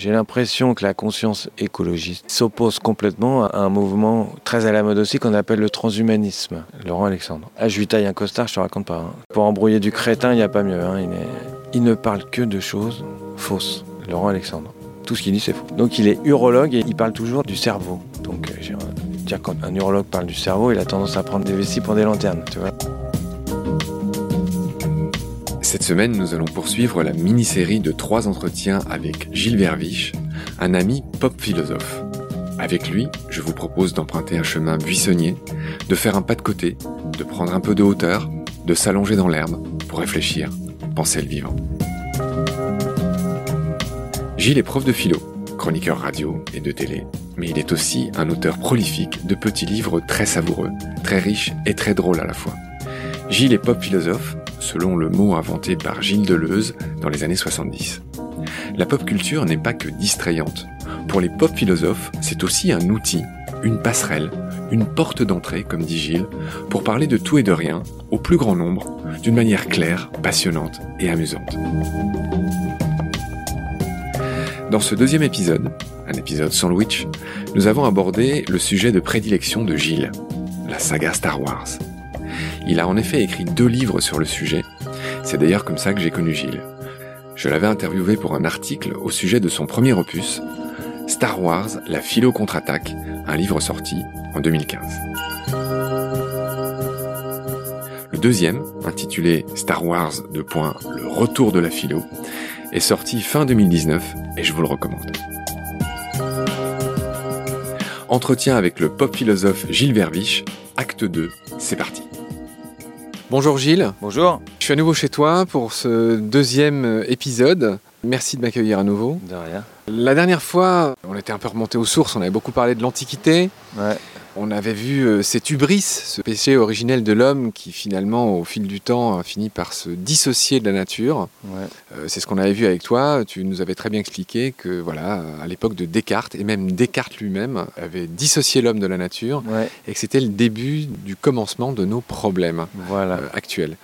J'ai l'impression que la conscience écologiste s'oppose complètement à un mouvement très à la mode aussi qu'on appelle le transhumanisme. Laurent Alexandre. Ah, je lui taille un costard, je te raconte pas. hein. Pour embrouiller du crétin, il n'y a pas mieux. hein. Il, ne parle que de choses fausses. Laurent Alexandre. Tout ce qu'il dit, c'est faux. Donc il est urologue et il parle toujours du cerveau. Donc euh, dire quand un urologue parle du cerveau, il a tendance à prendre des vessies pour des lanternes, tu vois. Cette semaine, nous allons poursuivre la mini-série de trois entretiens avec Gilles Verviche, un ami pop philosophe. Avec lui, je vous propose d'emprunter un chemin buissonnier, de faire un pas de côté, de prendre un peu de hauteur, de s'allonger dans l'herbe pour réfléchir, penser le vivant. Gilles est prof de philo, chroniqueur radio et de télé, mais il est aussi un auteur prolifique de petits livres très savoureux, très riches et très drôles à la fois. Gilles est pop philosophe, selon le mot inventé par Gilles Deleuze dans les années 70. La pop culture n'est pas que distrayante. Pour les pop philosophes, c'est aussi un outil, une passerelle, une porte d'entrée, comme dit Gilles, pour parler de tout et de rien, au plus grand nombre, d'une manière claire, passionnante et amusante. Dans ce deuxième épisode, un épisode sandwich, nous avons abordé le sujet de prédilection de Gilles, la saga Star Wars. Il a en effet écrit deux livres sur le sujet. C'est d'ailleurs comme ça que j'ai connu Gilles. Je l'avais interviewé pour un article au sujet de son premier opus, Star Wars, la philo contre-attaque, un livre sorti en 2015. Le deuxième, intitulé Star Wars, de le retour de la philo, est sorti fin 2019 et je vous le recommande. Entretien avec le pop philosophe Gilles Verviche, acte 2, c'est parti. Bonjour Gilles, Bonjour. je suis à nouveau chez toi pour ce deuxième euh, épisode. Merci de m'accueillir à nouveau. De rien. La dernière fois, on était un peu remonté aux sources, on avait beaucoup parlé de l'Antiquité. Ouais. On avait vu euh, cet hubris, ce péché originel de l'homme qui finalement, au fil du temps, a fini par se dissocier de la nature. Ouais. Euh, c'est ce qu'on avait vu avec toi. Tu nous avais très bien expliqué que, voilà, à l'époque de Descartes, et même Descartes lui-même, avait dissocié l'homme de la nature Ouais. et que c'était le début du commencement de nos problèmes Voilà. euh, actuels.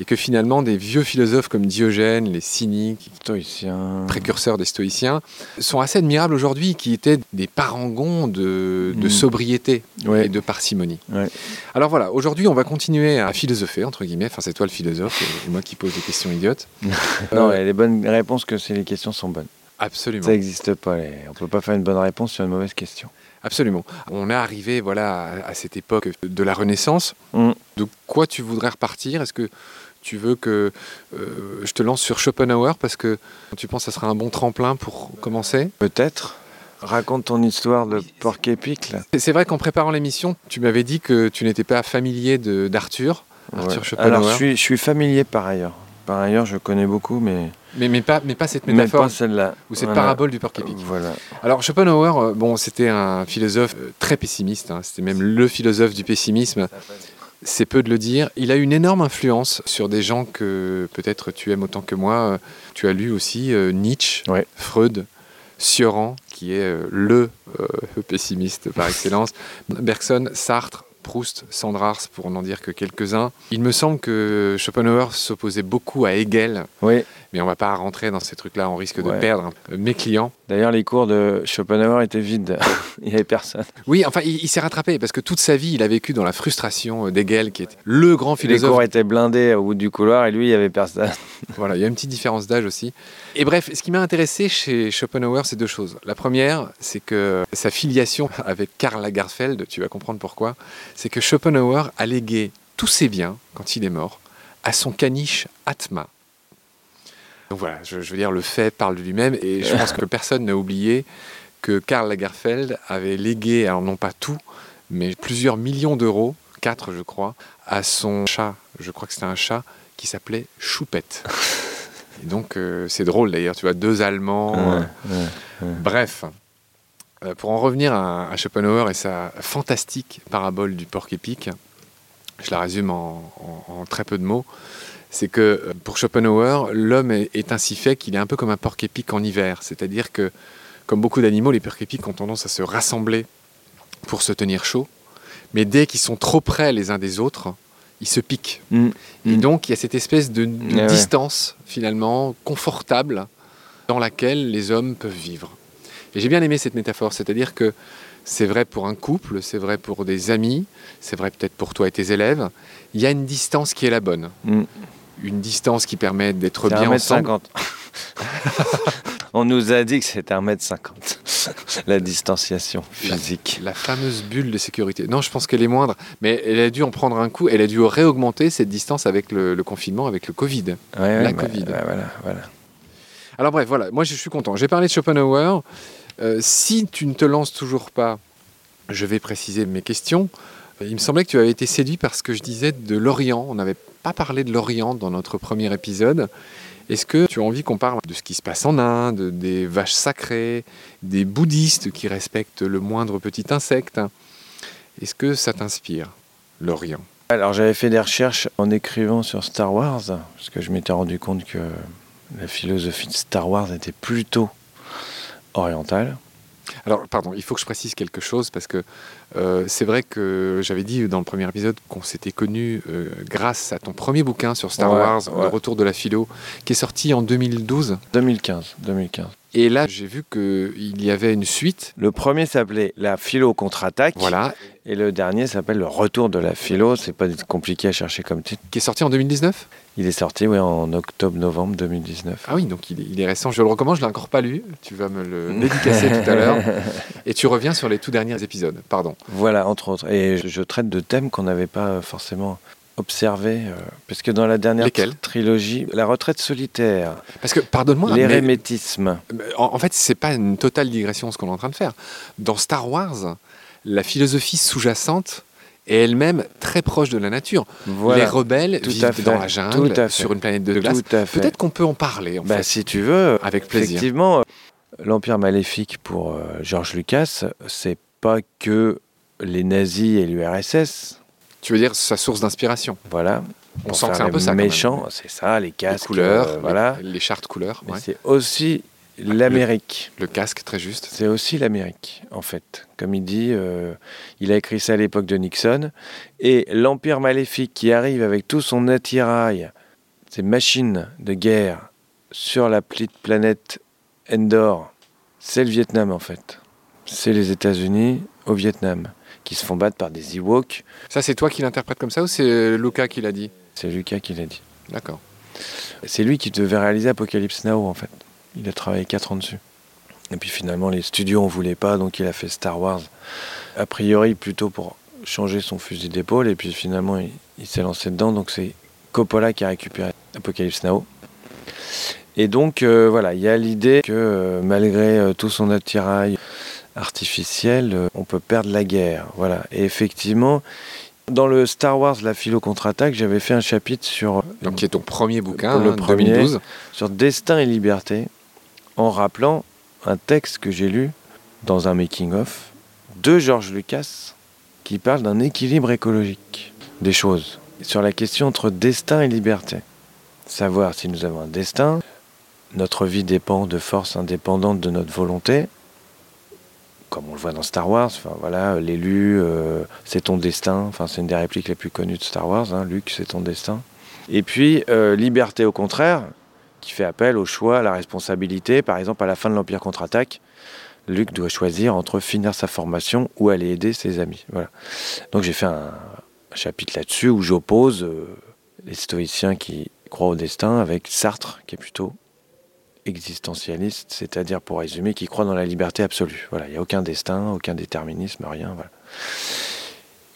Et que finalement, des vieux philosophes comme Diogène, les cyniques, Stoïcien. précurseurs des stoïciens, sont assez admirables aujourd'hui, qui étaient des parangons de, de Mm. sobriété Ouais. et de parcimonie. Ouais. Alors voilà, aujourd'hui, on va continuer à philosopher, entre guillemets. Enfin, c'est toi le philosophe, et- moi qui pose des questions idiotes. Non, Euh, les bonnes réponses que c'est les questions sont bonnes. Absolument. Ça n'existe pas. les- On peut pas faire une bonne réponse sur une mauvaise question. Absolument. On est arrivé voilà, à, à cette époque de la Renaissance. Mm. De quoi tu voudrais repartir? Est-ce que tu veux que euh, je te lance sur Schopenhauer parce que tu penses que ça sera un bon tremplin pour commencer? Peut-être. Raconte ton histoire de porc épic. C'est- vrai qu'en préparant l'émission, tu m'avais dit que tu n'étais pas familier d'Arthur. Arthur Ouais. Schopenhauer. Alors je suis, je suis familier par ailleurs. Par ailleurs, je connais beaucoup, mais Mais, mais, pas, mais pas cette métaphore pas celle-là. ou cette Voilà. parabole du porc épic. Voilà. Alors Schopenhauer, euh, bon, c'était un philosophe euh, très pessimiste. hein. C'était même le philosophe du pessimisme. C'est peu de le dire. Il a une énorme influence sur des gens que peut-être tu aimes autant que moi. Euh, Tu as lu aussi euh, Nietzsche, Ouais. Freud, Sioran, qui est euh, le euh, pessimiste par excellence, Bergson, Sartre, Proust, Sandrars, pour n'en dire que quelques-uns. Il me semble que Schopenhauer s'opposait beaucoup à Hegel, Oui. Mais on va pas rentrer dans ces trucs-là, on risque de perdre euh, mes clients. D'ailleurs, les cours de Schopenhauer étaient vides. Il n'y avait personne. Oui, enfin, il, il s'est rattrapé parce que toute sa vie, il a vécu dans la frustration euh, d'Hegel, qui est le grand Les philosophe. cours étaient blindés au bout du couloir et lui, il n'y avait personne. Voilà, il y a une petite différence d'âge aussi. Et bref, ce qui m'a intéressé chez Schopenhauer, c'est deux choses. La première, c'est que sa filiation avec Karl Lagerfeld, tu vas comprendre pourquoi, c'est que Schopenhauer a légué tous ses biens, quand il est mort, à son caniche Atma. Donc voilà, je, je veux dire, le fait parle de lui-même, et je pense que personne n'a oublié que Karl Lagerfeld avait légué, alors non pas tout, mais plusieurs millions d'euros, quatre je crois, à son chat, je crois que c'était un chat, qui s'appelait Choupette. Et donc euh, c'est drôle d'ailleurs, tu vois, deux Allemands. euh, Ouais, ouais. Bref, Euh, pour en revenir à, à Schopenhauer et sa fantastique parabole du porc épic, je la résume en, en- en très peu de mots, c'est que euh, pour Schopenhauer, l'homme est, ainsi fait qu'il est un peu comme un porc épic en hiver. C'est-à-dire que, comme beaucoup d'animaux, les porcs épics ont tendance à se rassembler pour se tenir chaud, mais dès qu'ils sont trop près les uns des autres, ils se piquent. Mm. Et Mm. donc, il y a cette espèce de, ouais. distance, finalement, confortable, dans laquelle les hommes peuvent vivre. Et j'ai bien aimé cette métaphore, c'est-à-dire que c'est vrai pour un couple, c'est vrai pour des amis, c'est vrai peut-être pour toi et tes élèves. Il y a une distance qui est la bonne. Mm. Une distance qui permet d'être bien ensemble. 1m50. On nous a dit que c'était 1m50, la distanciation physique. La fameuse bulle de sécurité. Non, je pense qu'elle est moindre, mais elle a dû en prendre un coup. Elle a dû réaugmenter cette distance avec le, le confinement, avec le Covid. Ouais, ouais, La bah, Covid. ouais, voilà, voilà. Alors bref, voilà, moi je suis content. J'ai parlé de Schopenhauer. Euh, si tu ne te lances toujours pas, je vais préciser mes questions. Il me semblait que tu avais été séduit par ce que je disais de l'Orient. On n'avait pas parlé de l'Orient dans notre premier épisode. Est-ce que tu as envie qu'on parle de ce qui se passe en Inde, des vaches sacrées, des bouddhistes qui respectent le moindre petit insecte? Est-ce que ça t'inspire, l'Orient? Alors j'avais fait des recherches en écrivant sur Star Wars, parce que je m'étais rendu compte que la philosophie de Star Wars était plutôt orientale. Alors, pardon, il faut que je précise quelque chose parce que euh, c'est vrai que j'avais dit dans le premier épisode qu'on s'était connus euh, grâce à ton premier bouquin sur Star Ouais, Wars, ouais. Le Retour de la Philo, qui est sorti en 2012. 2015, 2015. Et là, j'ai vu qu'il y avait une suite. Le premier s'appelait La philo contre-attaque. Voilà, Et le dernier s'appelle Le retour de la philo. C'est pas compliqué à chercher comme titre. qui est sorti en 2019. Il est sorti ouais, en octobre-novembre 2019. Ah oui, donc il est, il est récent. Je le recommande, je ne l'ai encore pas lu. Tu vas me le dédicacer tout à l'heure. Et tu reviens sur les tout derniers épisodes. Pardon. Voilà, entre autres. Et je, je traite de thèmes qu'on n'avait pas forcément observés. euh, parce que dans la dernière trilogie, La retraite solitaire, Parce que, pardonne-moi, L'hérémétisme. En, en fait, c'est pas une totale digression ce qu'on est en train de faire. Dans Star Wars, la philosophie sous-jacente est elle-même très proche de la nature. Voilà. Les rebelles Tout vivent à fait. dans la jungle, Tout à fait. sur une planète de glace. Tout à fait. Peut-être qu'on peut en parler, en Bah, fait, si tu veux, avec plaisir. effectivement, euh, l'Empire maléfique pour euh, George Lucas, c'est pas que les nazis et l'URSS. Tu veux dire sa source d'inspiration Voilà. On sent que c'est un peu ça. méchants, c'est ça, les Les casques. couleurs, euh, les- voilà. les, chartes couleurs, ouais. c'est aussi l'Amérique. le casque, très juste. C'est aussi l'Amérique, en fait. Comme il dit, euh, il a écrit ça à l'époque de Nixon. Et l'Empire maléfique qui arrive avec tout son attirail, ses machines de guerre sur la petite planète Endor, c'est le Vietnam, en fait. C'est les États-Unis au Vietnam, qui se font battre par des Ewoks. Ça, c'est toi qui l'interprètes comme ça ou c'est Luca qui l'a dit? C'est Lucas qui l'a dit. D'accord. C'est lui qui devait réaliser Apocalypse Now, en fait. Il a travaillé 4 ans dessus. Et puis finalement, les studios en voulaient pas, donc il a fait Star Wars. A priori, plutôt pour changer son fusil d'épaule. Et puis finalement, il, il s'est lancé dedans. Donc c'est Coppola qui a récupéré Apocalypse Now. Et donc, euh, voilà, il y a l'idée que euh, malgré euh, tout son attirail artificiel, on peut perdre la guerre. Voilà. Et effectivement, dans le Star Wars, la philo contre-attaque, j'avais fait un chapitre sur Donc, qui est ton premier bouquin, Le hein, premier. 2012. sur Destin et Liberté, en rappelant un texte que j'ai lu dans un making-of de George Lucas qui parle d'un équilibre écologique des choses, sur la question entre destin et liberté. Savoir si nous avons un destin, notre vie dépend de forces indépendantes de notre volonté, comme on le voit dans Star Wars, voilà, l'élu, euh, c'est ton destin, enfin c'est une des répliques les plus connues de Star Wars, hein, Luke, c'est ton destin. Et puis, euh, liberté au contraire, qui fait appel au choix, à la responsabilité. Par exemple, à la fin de l'Empire contre-attaque, Luke doit choisir entre finir sa formation ou aller aider ses amis. Voilà. Donc j'ai fait un, chapitre là-dessus où j'oppose euh, les stoïciens qui croient au destin avec Sartre, qui est plutôt existentialiste, c'est-à-dire pour résumer, qui croit dans la liberté absolue. Voilà, il n'y a aucun destin, aucun déterminisme, rien.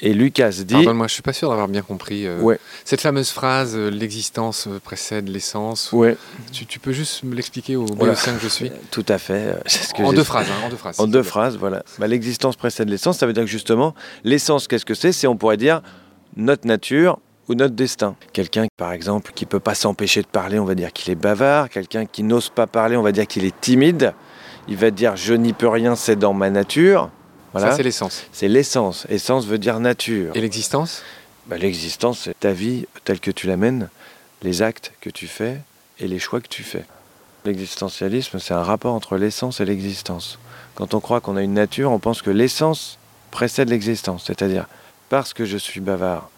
Et Lucas dit... Pardonne-moi, je suis pas sûr d'avoir bien compris. euh, Ouais. Cette fameuse phrase, euh, l'existence euh, précède l'essence. Ouais, Tu, tu peux juste me l'expliquer au Voilà. que je suis tout à fait. c'est ce que En deux phrases, hein, en deux phrases. En deux phrases, voilà. Bah, L'existence précède l'essence, ça veut dire que justement, l'essence, qu'est-ce que c'est? C'est, on pourrait dire, notre nature ou notre destin. Quelqu'un, par exemple, qui peut pas s'empêcher de parler, on va dire qu'il est bavard. Quelqu'un qui n'ose pas parler, on va dire qu'il est timide. Il va dire, je n'y peux rien, c'est dans ma nature. Voilà. Ça, c'est l'essence. c'est l'essence. Essence veut dire nature. Et l'existence Bah, L'existence, c'est ta vie telle que tu l'amènes, les actes que tu fais et les choix que tu fais. L'existentialisme, c'est un rapport entre l'essence et l'existence. Quand on croit qu'on a une nature, on pense que l'essence précède l'existence. C'est-à-dire, parce que je suis bavard,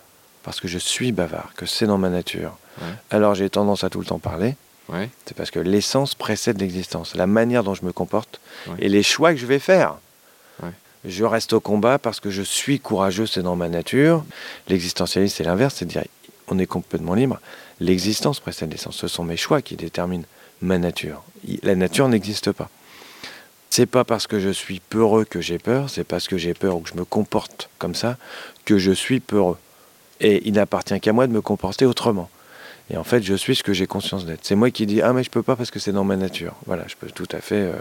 parce que je suis bavard, que c'est dans ma nature, Ouais. alors j'ai tendance à tout le temps parler. Ouais. C'est parce que l'essence précède l'existence, la manière dont je me comporte Ouais. et les choix que je vais faire. Je reste au combat parce que je suis courageux, c'est dans ma nature. L'existentialisme, c'est l'inverse, c'est de dire on est complètement libre. L'existence précède l'essence. Ce sont mes choix qui déterminent ma nature. La nature n'existe pas. C'est pas parce que je suis peureux que j'ai peur, c'est parce que j'ai peur ou que je me comporte comme ça que je suis peureux. Et il n'appartient qu'à moi de me comporter autrement. Et en fait, je suis ce que j'ai conscience d'être. C'est moi qui dis ah mais je peux pas parce que c'est dans ma nature. Voilà, je peux tout à fait euh,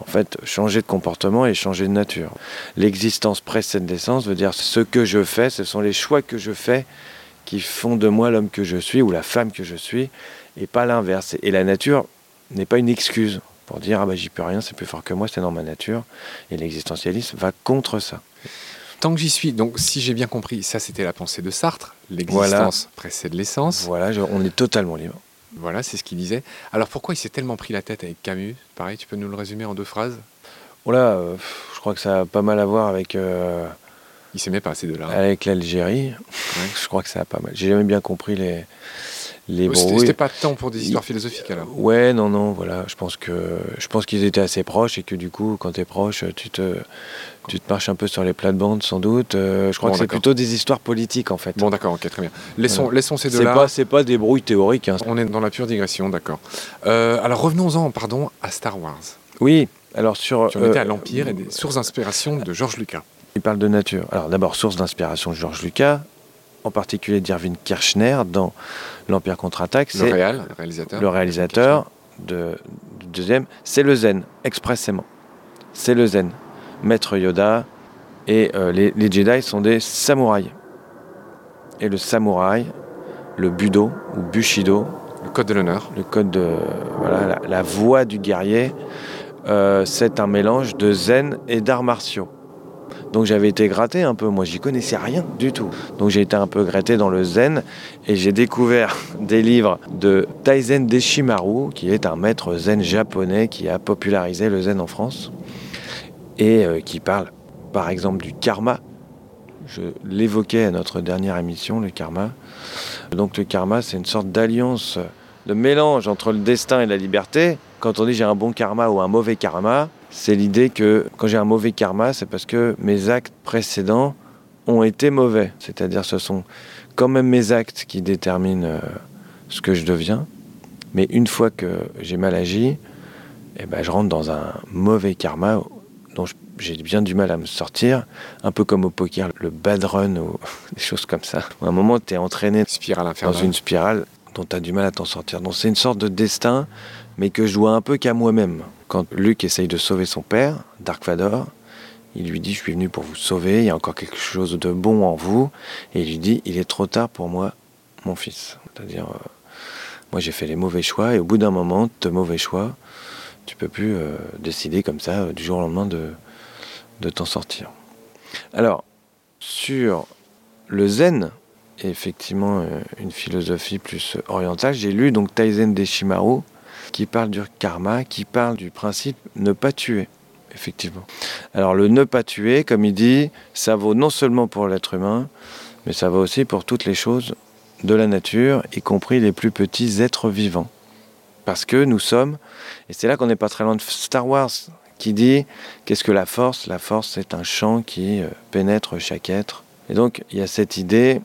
en fait changer de comportement et changer de nature. L'existence précède l'essence veut dire ce que je fais, ce sont les choix que je fais qui font de moi l'homme que je suis ou la femme que je suis et pas l'inverse. Et la nature n'est pas une excuse pour dire ah bah j'y peux rien, c'est plus fort que moi, c'est dans ma nature. Et l'existentialisme va contre ça. Tant que j'y suis, donc si j'ai bien compris, ça c'était la pensée de Sartre, l'existence précède l'essence. Voilà, je- on est totalement libre. Voilà, c'est ce qu'il disait. Alors pourquoi il s'est tellement pris la tête avec Camus? Pareil, tu peux nous le résumer en deux phrases? Oh là, euh, je crois que ça a pas mal à voir avec, euh, Il s'aimait pas ces deux-là. avec l'Algérie. Je crois que ça a pas mal. J'ai jamais bien compris les, les C'était pas tant pour des histoires philosophiques alors. Ouais, non, non, voilà. Je pense que je pense qu'ils étaient assez proches et que du coup, quand t'es proche, tu te tu te marches un peu sur les plates-bandes, sans doute. Euh, je crois Bon, que c'est plutôt des histoires politiques en fait. Bon d'accord, ok, très bien. Laissons, Voilà. laissons ces deux-là. pas c'est pas des brouilles théoriques. hein. On est dans la pure digression, d'accord. Euh, alors revenons-en, pardon, à Star Wars. Oui. Alors sur. Tu en étais euh, à l'Empire et des sources d'inspiration de George Lucas. Il parle de nature. Alors d'abord, source d'inspiration de Georges Lucas, en particulier d'Irving Kirchner dans L'Empire contre-attaque. Le C'est réal, le réalisateur. le réalisateur de, du deuxième. C'est le zen, expressément. C'est le zen. Maître Yoda et euh, les, les Jedi sont des samouraïs. Et le samouraï, le budo ou bushido, Le code de l'honneur. le code de voilà, la, la voix du guerrier, euh, c'est un mélange de zen et d'arts martiaux. Donc j'avais été gratté un peu, moi j'y connaissais rien du tout. Donc j'ai été un peu gratté dans le zen et j'ai découvert des livres de Taizen Deshimaru, qui est un maître zen japonais qui a popularisé le zen en France et euh, qui parle par exemple du karma. Je l'évoquais à notre dernière émission, le karma. Donc le karma, c'est une sorte d'alliance, de mélange entre le destin et la liberté. Quand on dit j'ai un bon karma ou un mauvais karma, c'est l'idée que quand j'ai un mauvais karma, c'est parce que mes actes précédents ont été mauvais. C'est-à-dire ce sont quand même mes actes qui déterminent euh, ce que je deviens. Mais une fois que j'ai mal agi, eh ben, je rentre dans un mauvais karma dont j'ai bien du mal à me sortir, un peu comme au poker, le bad run ou des choses comme ça. À un moment, tu es entraîné Spirale dans une spirale dont tu as du mal à t'en sortir. Donc c'est une sorte de destin, mais que je dois un peu qu'à moi-même. Quand Luke essaye de sauver son père, Dark Vador, il lui dit, je suis venu pour vous sauver, il y a encore quelque chose de bon en vous. Et il lui dit, il est trop tard pour moi, mon fils. C'est-à-dire, euh, moi j'ai fait les mauvais choix, et au bout d'un moment, de mauvais choix, tu peux plus euh, décider comme ça, euh, du jour au lendemain, de, de t'en sortir. Alors, sur le zen, effectivement une philosophie plus orientale, j'ai lu donc Taizen Deshimaru, qui parle du karma, qui parle du principe ne pas tuer, effectivement. Alors le ne pas tuer, comme il dit, ça vaut non seulement pour l'être humain, mais ça vaut aussi pour toutes les choses de la nature, y compris les plus petits êtres vivants. Parce que nous sommes, et c'est là qu'on n'est pas très loin de Star Wars, qui dit qu'est-ce que la force? La force, c'est un champ qui euh, pénètre chaque être. Et donc, il y a cette idée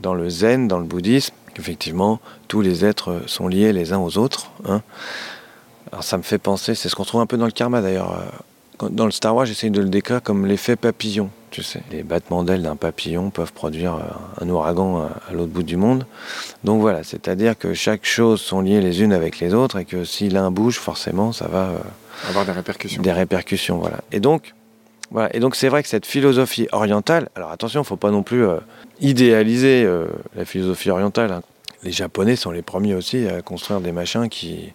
dans le zen, dans le bouddhisme, qu'effectivement, tous les êtres sont liés les uns aux autres. hein. Alors ça me fait penser, c'est ce qu'on trouve un peu dans le karma d'ailleurs. euh, Dans le Star Wars, j'essaye de le décrire comme l'effet papillon, tu sais. Les battements d'ailes d'un papillon peuvent produire euh, un ouragan à, à l'autre bout du monde. Donc voilà, c'est-à-dire que chaque chose sont liées les unes avec les autres et que si l'un bouge, forcément, ça va... euh, Avoir des répercussions. des répercussions, voilà. Et donc, voilà. Et donc c'est vrai que cette philosophie orientale, alors attention, il faut pas non plus euh, idéaliser euh, la philosophie orientale. hein. Les Japonais sont les premiers aussi à construire des machins qui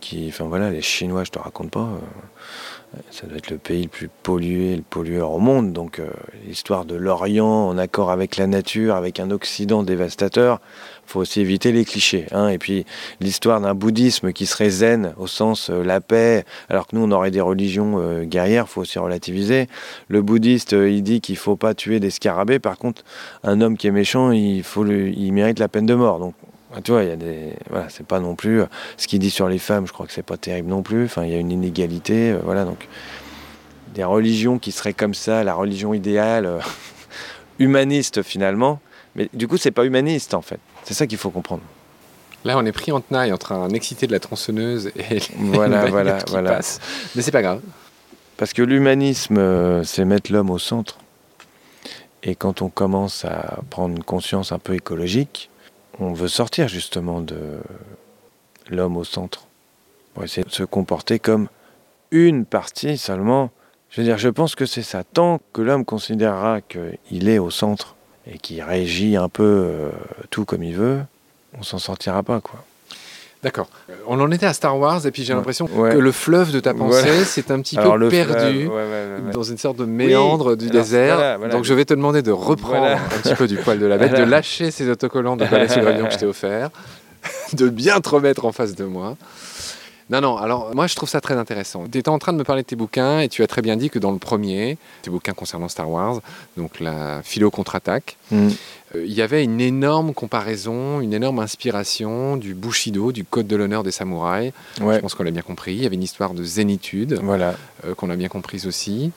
qui, enfin voilà, les Chinois, je te raconte pas. euh, ça doit être le pays le plus pollué, le pollueur au monde. Donc euh, l'histoire de l'Orient en accord avec la nature, avec un Occident dévastateur, faut aussi éviter les clichés. hein. Et puis l'histoire d'un bouddhisme qui serait zen au sens euh, la paix, alors que nous on aurait des religions euh, guerrières, faut aussi relativiser. Le bouddhiste euh, il dit qu'il faut pas tuer des scarabées, par contre un homme qui est méchant il faut le- il mérite la peine de mort. Tu vois, il y a des. Voilà, c'est pas non plus. euh, Ce qu'il dit sur les femmes, je crois que c'est pas terrible non plus. Enfin, il y a une inégalité. euh, voilà, donc. Des religions qui seraient comme ça, la religion idéale, euh, humaniste finalement. Mais du coup, c'est pas humaniste en fait. C'est ça qu'il faut comprendre. Là, on est pris en tenaille entre un excité de la tronçonneuse et Voilà, voilà, qui voilà. passe. Mais c'est pas grave. Parce que l'humanisme, euh, c'est mettre l'homme au centre. Et quand on commence à prendre une conscience un peu écologique, on veut sortir justement de l'homme au centre. Pour essayer de se comporter comme une partie seulement. Je veux dire, je pense que c'est ça. Tant que l'homme considérera qu'il est au centre et qu'il régit un peu euh, tout comme il veut, on s'en sortira pas, quoi. D'accord. Euh, On en était à Star Wars et puis j'ai Ouais. l'impression Ouais. que le fleuve de ta pensée c'est un petit Alors, peu perdu fleuve, dans une sorte de méandre du alors, désert. voilà, voilà. Donc je vais te demander de reprendre Voilà. un petit peu du poil de la bête, de lâcher ces autocollants de Palais Avion que je t'ai offert, de bien te remettre en face de moi. Non, non, alors moi je trouve ça très intéressant. Tu étais en train de me parler de tes bouquins et tu as très bien dit que dans le premier, tes bouquins concernant Star Wars, donc la philo contre-attaque, Mm. euh, il y avait une énorme comparaison, une énorme inspiration du Bushido, du code de l'honneur des samouraïs. Ouais. Je pense qu'on l'a bien compris. Il y avait une histoire de zénitude Voilà. euh, qu'on a bien comprise aussi.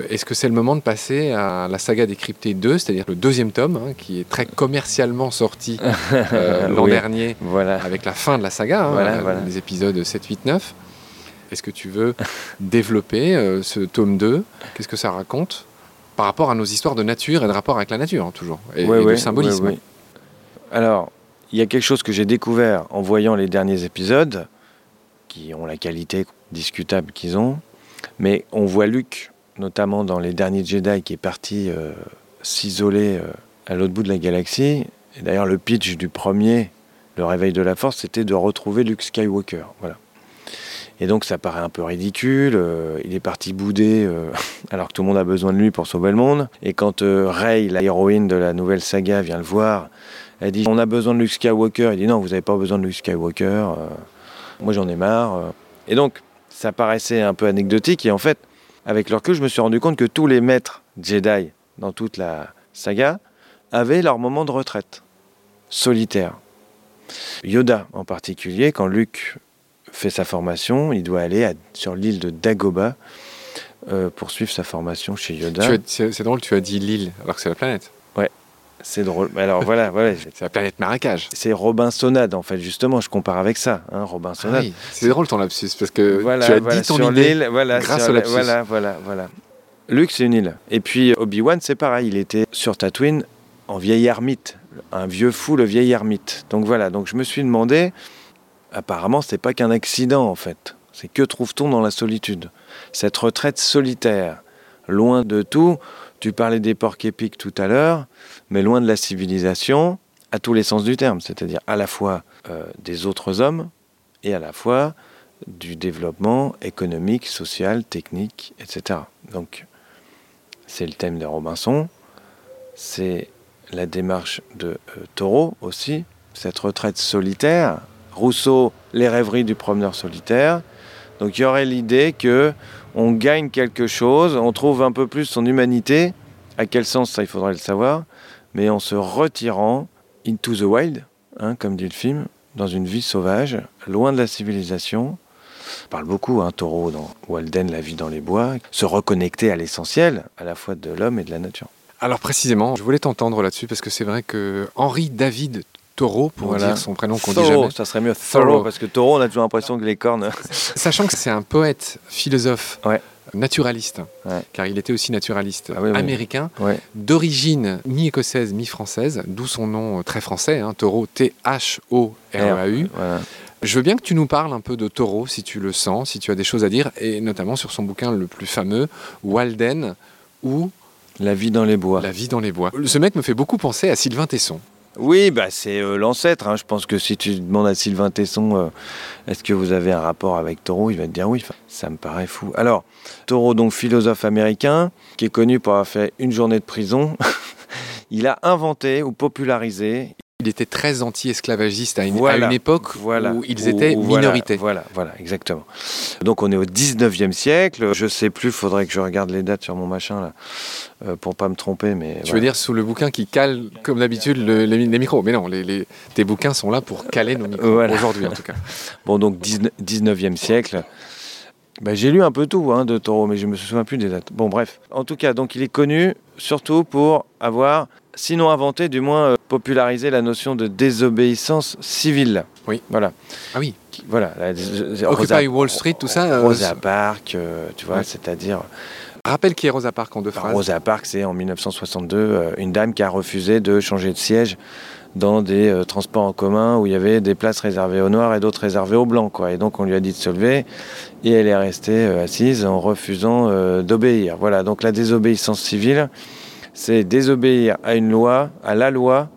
Euh, Est-ce que c'est le moment de passer à la saga décryptée 2, c'est-à-dire le deuxième tome, hein, qui est très commercialement sorti euh, l'an Oui. dernier Voilà. avec la fin de la saga, hein, Voilà, euh, voilà. les épisodes 7, 8, 9 Est-ce que tu veux développer euh, ce tome 2 Qu'est-ce que ça raconte par rapport à nos histoires de nature et de rapport avec la nature, hein, toujours, et, Ouais, et ouais, de symbolisme ouais. Alors, il y a quelque chose que j'ai découvert en voyant les derniers épisodes, qui ont la qualité discutable qu'ils ont, mais on voit Luke, notamment dans les derniers Jedi, qui est parti euh, s'isoler euh, à l'autre bout de la galaxie. Et d'ailleurs, le pitch du premier, le réveil de la Force, c'était de retrouver Luke Skywalker. Voilà. Et donc ça paraît un peu ridicule. euh, il est parti bouder alors que tout le monde a besoin de lui pour sauver le monde. Et quand Rey, la héroïne de la nouvelle saga, vient le voir, elle dit On a besoin de Luke Skywalker. Il dit Non, vous n'avez pas besoin de Luke Skywalker. moi j'en ai marre. Et donc ça paraissait un peu anecdotique. Et en fait, avec leur recul, je me suis rendu compte que tous les maîtres Jedi dans toute la saga avaient leur moment de retraite solitaire. Yoda en particulier, quand Luke fait sa formation, il doit aller sur l'île de Dagobah euh, pour suivre sa formation chez Yoda. C'est drôle, tu as dit l'île, alors que c'est la planète. C'est drôle. Alors voilà, voilà. C'est la planète marécage. c'est Robinsonade en fait, justement, je compare avec ça, hein, Ah Robinsonade. oui, c'est drôle ton lapsus, parce que voilà, tu as voilà, dit ton sur idée. voilà, grâce sur au la- lapsus. voilà, voilà, voilà. Luke, c'est une île. Et puis Obi-Wan, c'est pareil, il était sur Tatooine en vieil ermite, un vieux fou, le vieil ermite. Donc voilà, donc je me suis demandé, apparemment, c'est pas qu'un accident en fait. C'est que trouve-t-on dans la solitude Cette retraite solitaire, loin de tout. Tu parlais des porcs épiques tout à l'heure, mais loin de la civilisation, à tous les sens du terme, c'est-à-dire à la fois euh, des autres hommes et à la fois du développement économique, social, technique, etc. Donc, c'est le thème de Robinson, c'est la démarche de euh, Thoreau aussi, cette retraite solitaire. Rousseau, les rêveries du promeneur solitaire. Donc, il y aurait l'idée que on gagne quelque chose, on trouve un peu plus son humanité. À quel sens, ça, il faudrait le savoir. Mais en se retirant into the wild, hein, comme dit le film, dans une vie sauvage, loin de la civilisation. On parle beaucoup, hein, Taureau, dans Walden, La vie dans les bois, se reconnecter à l'essentiel, à la fois de l'homme et de la nature. Alors précisément, je voulais t'entendre là-dessus, parce que c'est vrai que Henri David Thoreau, pour Voilà. dire son prénom qu'on dit jamais, ça serait mieux Thoreau. Parce que Taureau, on a toujours l'impression que les cornes. sachant que c'est un poète, philosophe, Ouais. naturaliste, Ouais. car il était aussi naturaliste Ah oui, oui. américain, ouais. d'origine mi-écossaise, mi-française, d'où son nom euh, très français, hein, T-H-O-R-E-A-U. Voilà. Je veux bien que tu nous parles un peu de Thoreau, si tu le sens, si tu as des choses à dire, et notamment sur son bouquin le plus fameux, Walden, ou La vie dans les bois. La vie dans les bois. Ce mec me fait beaucoup penser à Sylvain Tesson. Oui, bah, c'est euh, l'ancêtre. hein. Je pense que si tu demandes à Sylvain Tesson, euh, est-ce que vous avez un rapport avec Thoreau, il va te dire oui. Ça me paraît fou. Alors, Thoreau, donc philosophe américain, qui est connu pour avoir fait une journée de prison, il a inventé ou popularisé Il était très anti-esclavagiste à, une- à Voilà. une époque Voilà. où ils étaient voilà, minorités. Voilà, voilà, exactement. Donc on est au 19e siècle. Je sais plus, faudrait que je regarde les dates sur mon machin là, euh, pour pas me tromper. Mais Tu veux dire sous le bouquin qui cale, comme d'habitude, le- les, les micros Mais non, les, les- tes bouquins sont là pour caler nos micros, aujourd'hui en tout cas. Bon, donc 19 19e siècle. Bah, j'ai lu un peu tout hein, de Taureau, mais je me souviens plus des dates. Bon, bref. En tout cas, donc il est connu surtout pour avoir, sinon inventé, du moins euh, popularisé la notion de désobéissance civile. Oui. Voilà. Ah oui, Voilà. la- Rosa- Occupy Wall Street, tout ça. euh, Rosa Parks, euh, tu vois, c'est-à-dire rappelle qui est Rosa Parks en deux phrases. Rosa Parks, c'est en 1962 euh, une dame qui a refusé de changer de siège dans des euh, transports en commun où il y avait des places réservées aux noirs et d'autres réservées aux blancs. Quoi. Et donc on lui a dit de se lever et elle est restée euh, assise en refusant euh, d'obéir. Voilà, donc la désobéissance civile, c'est désobéir à une loi, à la loi,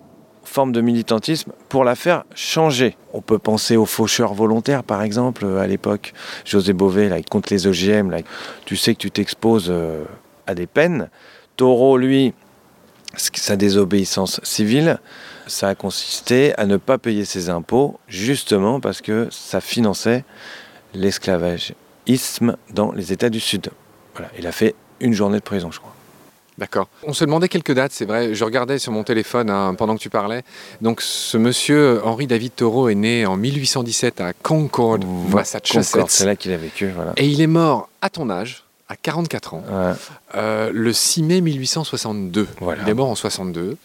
forme de militantisme, pour la faire changer. On peut penser aux faucheurs volontaires, par exemple, euh, à l'époque. José Bové, là, contre les OGM, là, tu sais que tu t'exposes euh, à des peines. Taureau, lui, sa désobéissance civile, ça a consisté à ne pas payer ses impôts, justement parce que ça finançait l'esclavagisme dans les États du Sud. Voilà, il a fait une journée de prison, je crois. D'accord. On se demandait quelques dates, c'est vrai. Je regardais sur mon téléphone hein, pendant que tu parlais. Donc, ce monsieur Henri David Thoreau est né en 1817 à Concord, Massachusetts. Concorde, c'est là qu'il a vécu, voilà. Et il est mort à ton âge, à 44 ans, Ouais. euh, le 6 mai 1862. Voilà. Il est mort en 62.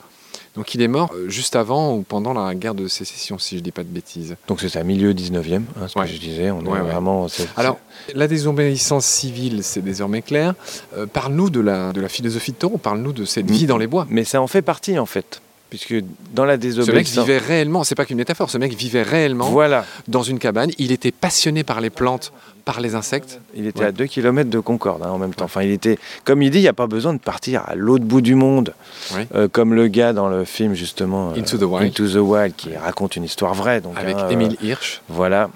Donc, il est mort euh, juste avant ou pendant la guerre de sécession, si je ne dis pas de bêtises. Donc c'est ça, milieu 19e, hein, ce Ouais. que je disais. On est Ouais, vraiment. Alors, la désobéissance civile, c'est désormais clair. Euh, parle-nous de la, de la philosophie de Thoreau, parle-nous de cette vie dans les bois. Mais ça en fait partie en fait, puisque dans la Ce mec désobéissance. vivait réellement, c'est pas qu'une métaphore, ce mec vivait réellement Voilà, dans une cabane. Il était passionné par les plantes, par les insectes. il était Ouais. à 2 km de Concorde hein, en même temps. Enfin, il était, comme il dit, il n'y a pas besoin de partir à l'autre bout du monde, Ouais. Euh, comme le gars dans le film justement euh, Into the Wild. Into the Wild, qui raconte une histoire vraie. Donc, avec hein, euh, Émile Hirsch, voilà,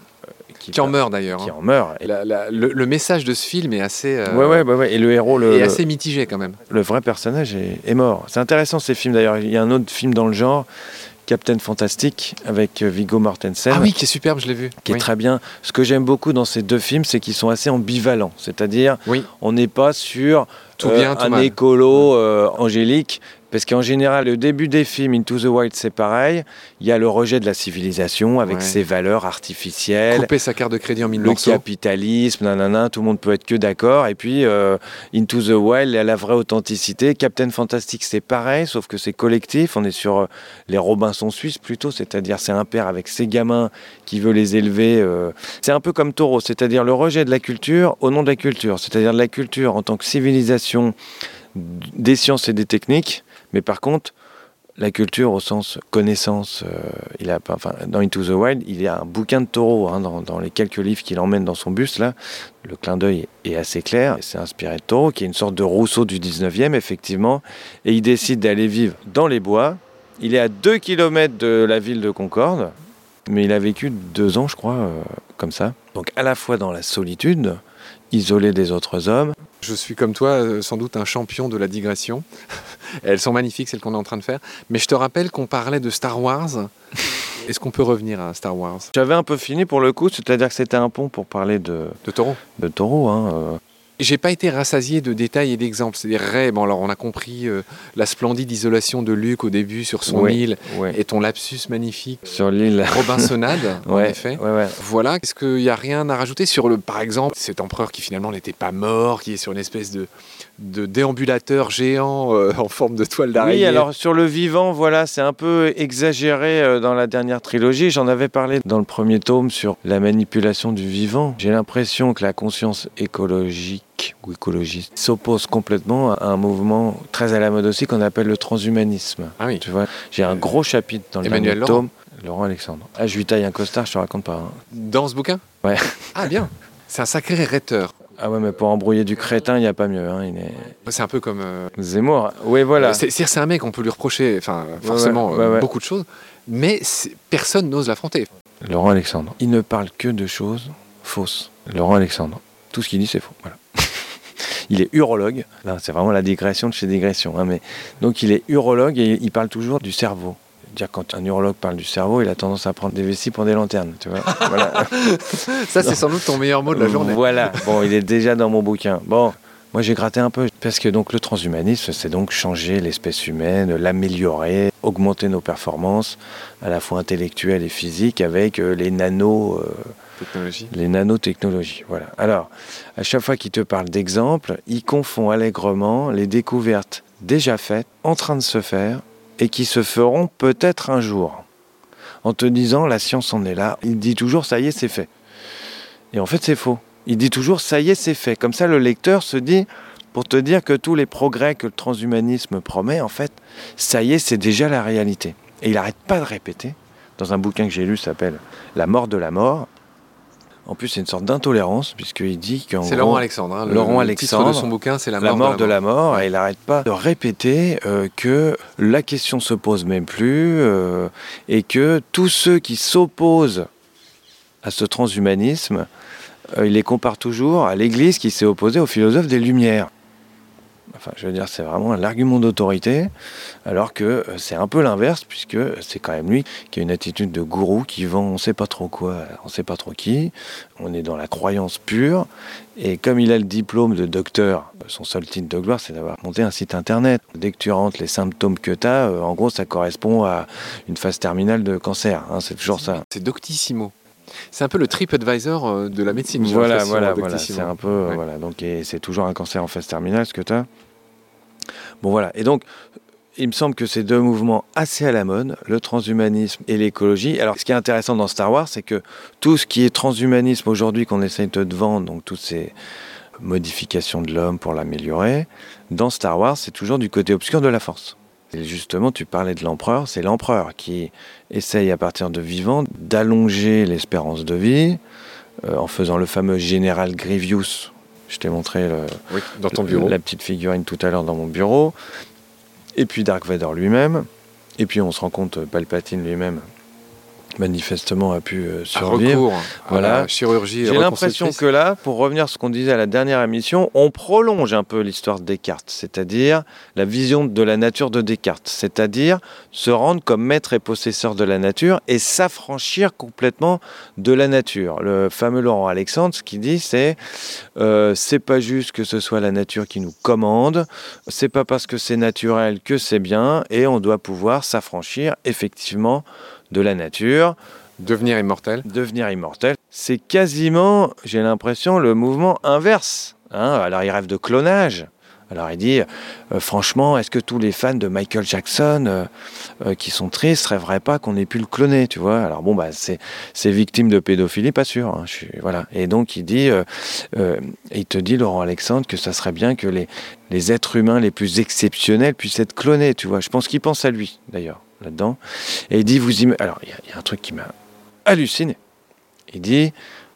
qui en meurt d'ailleurs. qui hein. en meurt. Et- La- la- le, le message de ce film est assez, euh, ouais, ouais, ouais, ouais. Et le héros, le, est assez mitigé quand même. le vrai personnage est, est mort. C'est intéressant ces films d'ailleurs. Il y a un autre film dans le genre, Captain Fantastic, avec euh, Viggo Mortensen. Ah oui, qui est superbe, je l'ai vu. qui est très bien. Ce que j'aime beaucoup dans ces deux films, c'est qu'ils sont assez ambivalents. C'est-à-dire, Oui. on n'est pas sur Tout euh, tout un mal. écolo euh, angélique, parce qu'en général, le début des films Into the Wild, c'est pareil. Il y a le rejet de la civilisation avec Ouais. ses valeurs artificielles. Couper sa carte de crédit en mille Le morceaux. capitalisme, nanana, tout le monde peut être que d'accord. Et puis, euh, Into the Wild, il y a la vraie authenticité. Captain Fantastic, c'est pareil, sauf que c'est collectif. On est sur euh, les Robinson suisses plutôt, c'est-à-dire c'est un père avec ses gamins qui veut les élever. euh. C'est un peu comme Taureau, c'est-à-dire le rejet de la culture au nom de la culture, c'est-à-dire de la culture en tant que civilisation des sciences et des techniques, mais par contre, la culture au sens connaissance, euh, il a, dans Into the Wild, il y a un bouquin de taureau hein, dans, dans les quelques livres qu'il emmène dans son bus là. Le clin d'œil est assez clair. C'est inspiré de taureau, qui est une sorte de Rousseau du 19e, effectivement. Et il décide d'aller vivre dans les bois. Il est à 2 km de la ville de Concorde, mais il a vécu deux ans, je crois, euh, comme ça. Donc à la fois dans la solitude, isolé des autres hommes, Je suis comme toi, euh, sans doute un champion de la digression. Elles sont magnifiques, celles qu'on est en train de faire. Mais je te rappelle qu'on parlait de Star Wars. Est-ce qu'on peut revenir à Star Wars? J'avais un peu fini pour le coup, c'est-à-dire que c'était un pont pour parler de, De Taureau de taureau. Hein, euh. J'ai pas été rassasié de détails et d'exemples. C'est des raies. Bon, alors on a compris euh, la splendide isolation de Luc au début sur son Oui. île et ton lapsus magnifique. Sur l'île. Robinsonade, en Ouais, effet. ouais, ouais. Voilà, est-ce qu'il n'y a rien à rajouter sur le, par exemple, cet empereur qui finalement n'était pas mort, qui est sur une espèce de, de déambulateur géant euh, en forme de toile d'araignée? Oui, alors sur le vivant, voilà, c'est un peu exagéré euh, dans la dernière trilogie. J'en avais parlé dans le premier tome sur la manipulation du vivant. J'ai l'impression que la conscience écologique ou écologiste s'oppose complètement à un mouvement très à la mode aussi qu'on appelle le transhumanisme. Ah oui, Tu vois, j'ai un gros chapitre dans le Emmanuel dernier Laurent. tome. Laurent Alexandre. Ah, je lui taille un costard, je te raconte pas. hein. dans ce bouquin? Ouais. Ah bien, c'est un sacré rhéteur. Ah ouais, mais pour embrouiller du crétin, il n'y a pas mieux. hein, Il est... C'est un peu comme... euh, Zemmour. Oui, voilà. C'est un mec, on peut lui reprocher enfin, forcément ouais, ouais, euh, ouais. beaucoup de choses, mais personne n'ose l'affronter. Laurent Alexandre. Il ne parle que de choses fausses. Laurent Alexandre. Tout ce qu'il dit, c'est faux. Voilà. Il est urologue. Là, c'est vraiment la digression de chez digression. hein, mais... Donc, il est urologue et il parle toujours du cerveau. dire quand un neurologue parle du cerveau, il a tendance à prendre des vessies pour des lanternes, tu vois. voilà. Ça, c'est sans doute ton meilleur mot de la journée. Voilà. Bon, il est déjà dans mon bouquin. Bon, moi j'ai gratté un peu parce que donc le transhumanisme, c'est donc changer l'espèce humaine, l'améliorer, augmenter nos performances, à la fois intellectuelles et physiques, avec euh, les nano. euh, Technologie. les nanotechnologies. Voilà. Alors, à chaque fois qu'il te parle d'exemples, il confond allègrement les découvertes déjà faites, en train de se faire, et qui se feront peut-être un jour. En te disant, la science en est là, il dit toujours, ça y est, c'est fait. Et en fait, c'est faux. Il dit toujours, ça y est, c'est fait. Comme ça, le lecteur se dit, pour te dire que tous les progrès que le transhumanisme promet, en fait, ça y est, c'est déjà la réalité. Et il n'arrête pas de répéter, dans un bouquin que j'ai lu, s'appelle La mort de la mort. En plus, c'est une sorte d'intolérance, puisqu'il dit qu'en C'est Laurent Alexandre. hein. Le- Laurent le titre Alexandre, de son bouquin, c'est La la mort, mort de la mort, et il n'arrête pas de répéter euh, que la question se pose même plus, euh, et que tous ceux qui s'opposent à ce transhumanisme, euh, il les compare toujours à l'Église qui s'est opposée aux philosophes des Lumières. Enfin, je veux dire, c'est vraiment un argument d'autorité, alors que euh, c'est un peu l'inverse, puisque c'est quand même lui qui a une attitude de gourou qui vend on sait pas trop quoi, on sait pas trop qui. On est dans la croyance pure, et comme il a le diplôme de docteur, son seul titre de gloire, c'est d'avoir monté un site internet. Dès que tu rentres les symptômes que tu as, en gros, ça correspond à une phase terminale de cancer. hein, c'est toujours ça. C'est Doctissimo. C'est un peu le TripAdvisor euh, de la médecine. Voilà, voilà, euh, voilà. C'est un peu, euh, Ouais. voilà. Donc, c'est toujours un cancer en phase terminale, ce que tu as. Bon, voilà. Et donc, il me semble que ces deux mouvements assez à la mode, le transhumanisme et l'écologie. Alors, ce qui est intéressant dans Star Wars, c'est que tout ce qui est transhumanisme aujourd'hui qu'on essaye de te vendre, donc toutes ces modifications de l'homme pour l'améliorer, dans Star Wars, c'est toujours du côté obscur de la force. Et justement, tu parlais de l'empereur, c'est l'empereur qui essaye à partir de vivant d'allonger l'espérance de vie euh, en faisant le fameux général Grievous. Je t'ai montré le, Oui, dans ton bureau. la petite figurine tout à l'heure dans mon bureau. Et puis Dark Vader lui-même. Et puis on se rend compte, Palpatine lui-même, manifestement, a pu euh, survivre. recours à Voilà. la chirurgie J'ai l'impression que là, pour revenir à ce qu'on disait à la dernière émission, on prolonge un peu l'histoire de Descartes, c'est-à-dire la vision de la nature de Descartes, c'est-à-dire se rendre comme maître et possesseur de la nature et s'affranchir complètement de la nature. Le fameux Laurent Alexandre, ce qu'il dit, c'est euh, c'est pas juste que ce soit la nature qui nous commande, c'est pas parce que c'est naturel que c'est bien, et on doit pouvoir s'affranchir effectivement de la nature Devenir immortel. devenir immortel. C'est quasiment, j'ai l'impression, le mouvement inverse. hein. Alors il rêve de clonage. Alors il dit, euh, franchement, est-ce que tous les fans de Michael Jackson euh, euh, qui sont tristes rêveraient pas qu'on ait pu le cloner, tu vois? Alors bon, bah c'est victime de pédophilie, pas sûr. hein. Je suis- voilà. Et donc il dit, il te dit Laurent Alexandre que ça serait bien que les les êtres humains les plus exceptionnels puissent être clonés, tu vois. Je pense qu'il pense à lui d'ailleurs là-dedans. Et il dit, vous alors il y a- un truc qui m'a halluciné. Il dit,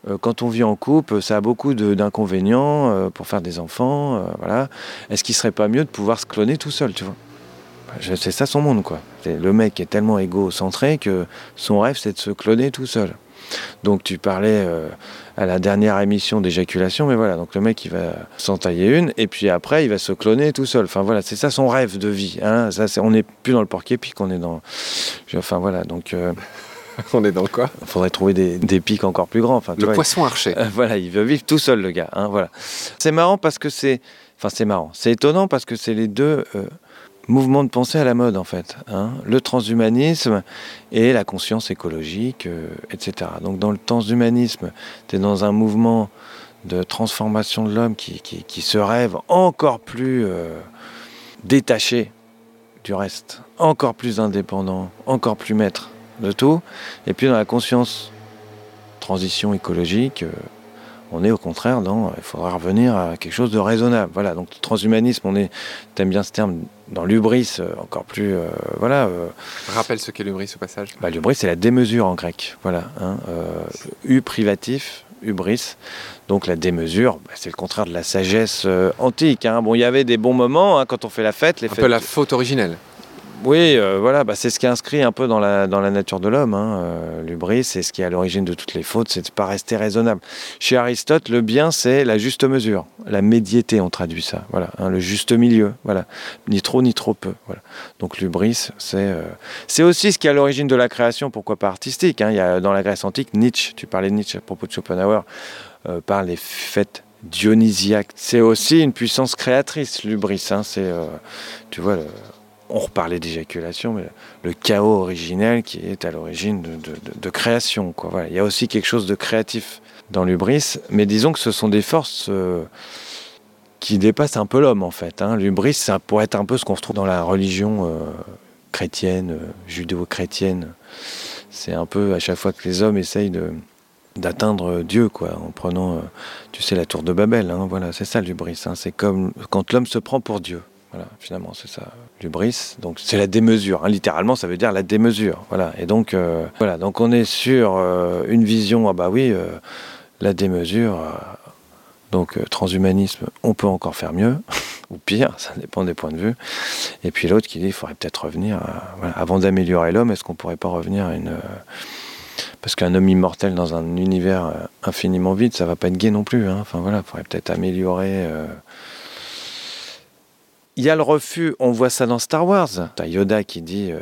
euh, quand on vit en couple, ça a beaucoup d'inconvénients euh, pour faire des enfants. euh, voilà. Est-ce qu'il serait pas mieux de pouvoir se cloner tout seul, tu vois? Je- C'est ça son monde, quoi. Le mec est tellement égocentré que son rêve, c'est de se cloner tout seul. Donc tu parlais euh, à la dernière émission d'éjaculation, mais voilà, donc le mec il va s'en tailler une, et puis après il va se cloner tout seul. Enfin voilà, c'est ça son rêve de vie. Hein. Ça, on n'est plus dans le porc-épic, on est dans... Enfin voilà, donc euh, On est dans le quoi? Il faudrait trouver des, des pics encore plus grands. Enfin, Le vois, poisson archer. euh, voilà, il veut vivre tout seul, le gars. hein, voilà. C'est marrant parce que c'est. Enfin, c'est marrant. C'est étonnant parce que c'est les deux euh, mouvements de pensée à la mode, en fait. hein. Le transhumanisme et la conscience écologique, euh, etc. Donc, dans le transhumanisme, tu es dans un mouvement de transformation de l'homme qui se rêve encore plus euh, détaché du reste, encore plus indépendant, encore plus maître de tout. Et puis, dans la conscience transition écologique, euh, on est au contraire dans, il faudra revenir à quelque chose de raisonnable. Voilà, donc transhumanisme, on est, t'aimes bien ce terme, dans l'ubris, euh, encore plus, euh, voilà, euh, Rappelle ce qu'est l'ubris au passage. bah, l'ubris c'est la démesure en grec, voilà, hein, euh, u privatif, hubris, donc la démesure, bah, c'est le contraire de la sagesse euh, antique. hein. Bon, il y avait des bons moments hein, quand on fait la fête, les Un fêtes, peu la faute originelle. Oui, euh, voilà, bah, c'est ce qui est inscrit un peu dans la, nature de l'homme. Hein. Euh, L'ubris, c'est ce qui est à l'origine de toutes les fautes, c'est de ne pas rester raisonnable. Chez Aristote, le bien, c'est la juste mesure, la médiété, on traduit ça. Voilà, hein, le juste milieu. Voilà, ni trop ni trop peu. Voilà. Donc l'ubris, c'est euh, c'est aussi ce qui est à l'origine de la création. Pourquoi pas artistique hein. Il y a dans la Grèce antique Nietzsche. Tu parlais de Nietzsche à propos de Schopenhauer. Par les fêtes dionysiaques. C'est aussi une puissance créatrice, l'ubris. C'est, tu vois, on reparlait d'éjaculation, mais le chaos originel qui est à l'origine de, création. Quoi. Voilà. Il y a aussi quelque chose de créatif dans l'ubris, mais disons que ce sont des forces euh, qui dépassent un peu l'homme en fait. Hein. L'ubris, ça pourrait être un peu ce qu'on retrouve dans la religion euh, chrétienne, euh, judéo-chrétienne. C'est un peu à chaque fois que les hommes essayent d'atteindre Dieu, quoi, en prenant, tu sais, la tour de Babel. Hein, voilà, c'est ça l'ubris. Hein. C'est comme quand l'homme se prend pour Dieu. Voilà, finalement, c'est ça, l'ubris. Donc, c'est la démesure. Hein. Littéralement, ça veut dire la démesure. Voilà. Et donc, euh, voilà. Donc, on est sur euh, une vision. Ah bah oui, euh, la démesure. donc, transhumanisme, on peut encore faire mieux ou pire. Ça dépend des points de vue. Et puis l'autre qui dit, il faudrait peut-être revenir. avant d'améliorer l'homme, est-ce qu'on pourrait pas revenir à une parce qu'un homme immortel dans un univers infiniment vide, ça va pas être gai non plus. hein. Enfin voilà, il faudrait peut-être améliorer. Il y a le refus, on voit ça dans Star Wars. T'as Yoda qui dit euh,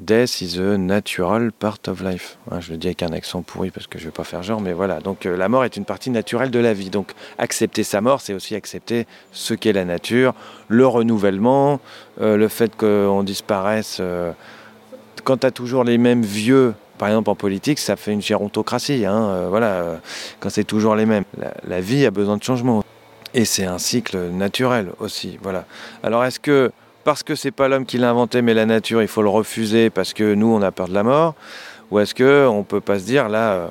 Death is a natural part of life. Hein, je le dis avec un accent pourri parce que je vais pas faire genre, mais voilà. Donc euh, la mort est une partie naturelle de la vie. Donc accepter sa mort, c'est aussi accepter ce qu'est la nature, le renouvellement, euh, le fait qu'on disparaisse. quand tu as toujours les mêmes vieux, par exemple en politique, ça fait une gérontocratie. Hein, voilà, quand c'est toujours les mêmes. La, la vie a besoin de changement. Et c'est un cycle naturel aussi. Voilà. Alors est-ce que parce que c'est pas l'homme qui l'a inventé, mais la nature, il faut le refuser parce que nous, on a peur de la mort Ou est-ce que on peut pas se dire là, euh,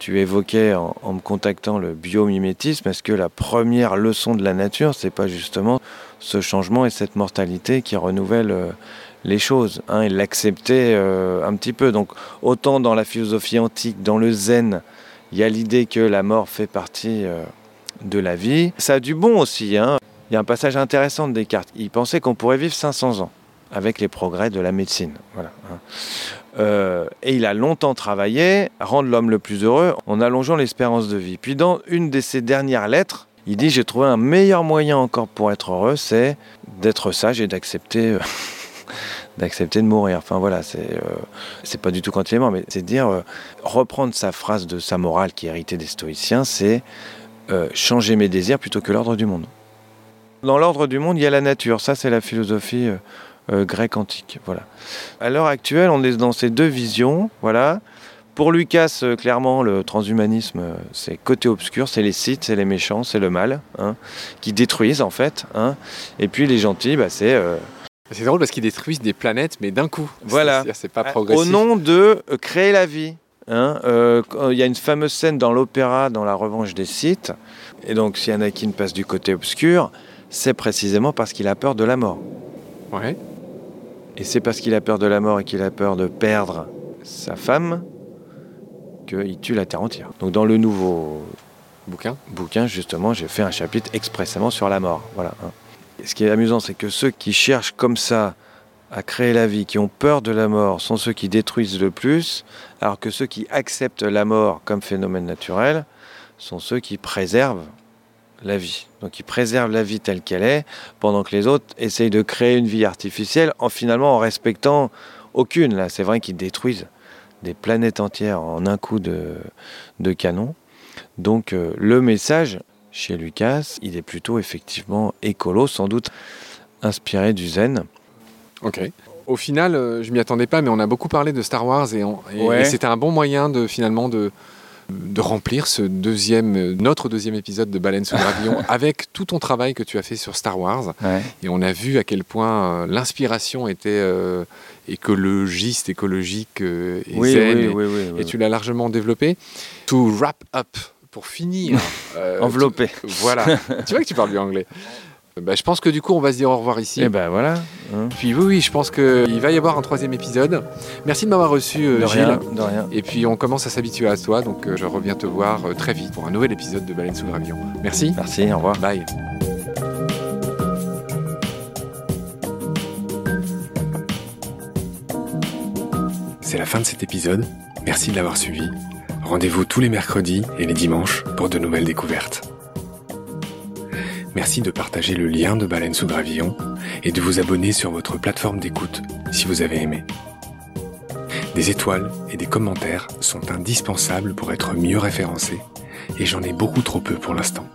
tu évoquais en, me contactant le biomimétisme, est-ce que la première leçon de la nature, c'est pas justement ce changement et cette mortalité qui renouvelle euh, les choses hein, et l'accepter euh, un petit peu? Donc autant dans la philosophie antique, dans le zen, il y a l'idée que la mort fait partie de la vie. Ça a du bon aussi. hein. Il y a un passage intéressant de Descartes. Il pensait qu'on pourrait vivre 500 ans avec les progrès de la médecine. Voilà, hein. Euh, et il a longtemps travaillé à rendre l'homme le plus heureux en allongeant l'espérance de vie. Puis dans une de ses dernières lettres, il dit j'ai trouvé un meilleur moyen encore pour être heureux, c'est d'être sage et d'accepter euh, d'accepter de mourir. Enfin voilà, c'est euh, pas du tout quand il est mort, mais c'est dire euh, reprendre sa phrase de sa morale qui est héritée des stoïciens, c'est euh, changer mes désirs plutôt que l'ordre du monde. Dans l'ordre du monde, il y a la nature. Ça, c'est la philosophie euh, euh, grecque antique. Voilà. À l'heure actuelle, on est dans ces deux visions. Voilà. Pour Lucas, euh, clairement, le transhumanisme, euh, c'est côté obscur, c'est les sites, c'est les méchants, c'est le mal, hein, qui détruisent en fait. hein. Et puis les gentils, bah, c'est euh, C'est drôle parce qu'ils détruisent des planètes, mais d'un coup. Voilà. C'est-à-dire, C'est pas au progressif. nom de euh, créer la vie. Hein. Euh, Il y a une fameuse scène dans l'opéra, dans La Revanche des Sith. Et donc, si Anakin passe du côté obscur, c'est précisément parce qu'il a peur de la mort. Ouais. Et c'est parce qu'il a peur de la mort et qu'il a peur de perdre sa femme qu'il tue la terre entière. Donc dans le nouveau Bouquin. bouquin, justement, j'ai fait un chapitre expressément sur la mort. Voilà. hein. Et ce qui est amusant, c'est que ceux qui cherchent comme ça à créer la vie, qui ont peur de la mort, sont ceux qui détruisent le plus, alors que ceux qui acceptent la mort comme phénomène naturel sont ceux qui préservent la vie. Donc ils préservent la vie telle qu'elle est, pendant que les autres essayent de créer une vie artificielle en finalement en respectant aucune. Là, c'est vrai qu'ils détruisent des planètes entières en un coup de, de canon. Donc euh, le message chez Lucas, il est plutôt effectivement écolo, sans doute inspiré du zen. Ok. Au final, euh, je m'y attendais pas, mais on a beaucoup parlé de Star Wars et, on- et- Ouais. et c'était un bon moyen de finalement de de remplir ce deuxième, euh, notre deuxième épisode de Baleine sous gravillon avec tout ton travail que tu as fait sur Star Wars. Et on a vu à quel point euh, l'inspiration était euh, écologiste, écologique euh, et Oui, zen. oui, et, oui, oui, oui. et tu l'as largement développé. To wrap up, pour finir. euh, Enveloppé. tu- voilà. tu vois que tu parles bien anglais. Bah, je pense que du coup, on va se dire au revoir ici. Et ben voilà. hein. Puis oui, oui, je pense qu'il va y avoir un troisième épisode. Merci de m'avoir reçu, euh, De Gilles. rien, de rien. Et puis on commence à s'habituer à toi, donc euh, je reviens te voir euh, très vite pour un nouvel épisode de Baleine sous gravillon. Merci. Merci, au revoir. Bye. c'est la fin de cet épisode. Merci de l'avoir suivi. Rendez-vous tous les mercredis et les dimanches pour de nouvelles découvertes. Merci de partager le lien de Baleine sous Gravillon et de vous abonner sur votre plateforme d'écoute si vous avez aimé. Des étoiles et des commentaires sont indispensables pour être mieux référencés et j'en ai beaucoup trop peu pour l'instant.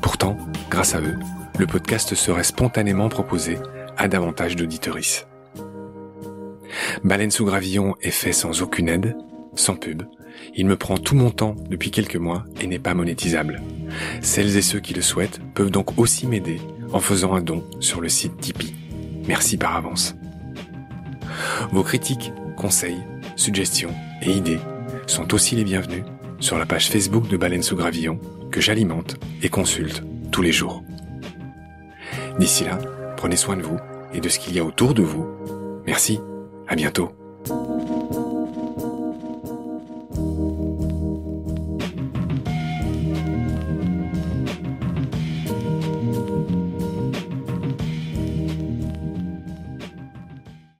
Pourtant, grâce à eux, le podcast serait spontanément proposé à davantage d'auditories. Baleine sous gravillon est fait sans aucune aide, sans pub. Il me prend tout mon temps depuis quelques mois et n'est pas monétisable. Celles et ceux qui le souhaitent peuvent donc aussi m'aider en faisant un don sur le site Tipeee. Merci par avance. Vos critiques, conseils, suggestions et idées sont aussi les bienvenus sur la page Facebook de Baleine sous Gravillon que j'alimente et consulte tous les jours. D'ici là, prenez soin de vous et de ce qu'il y a autour de vous. Merci, à bientôt.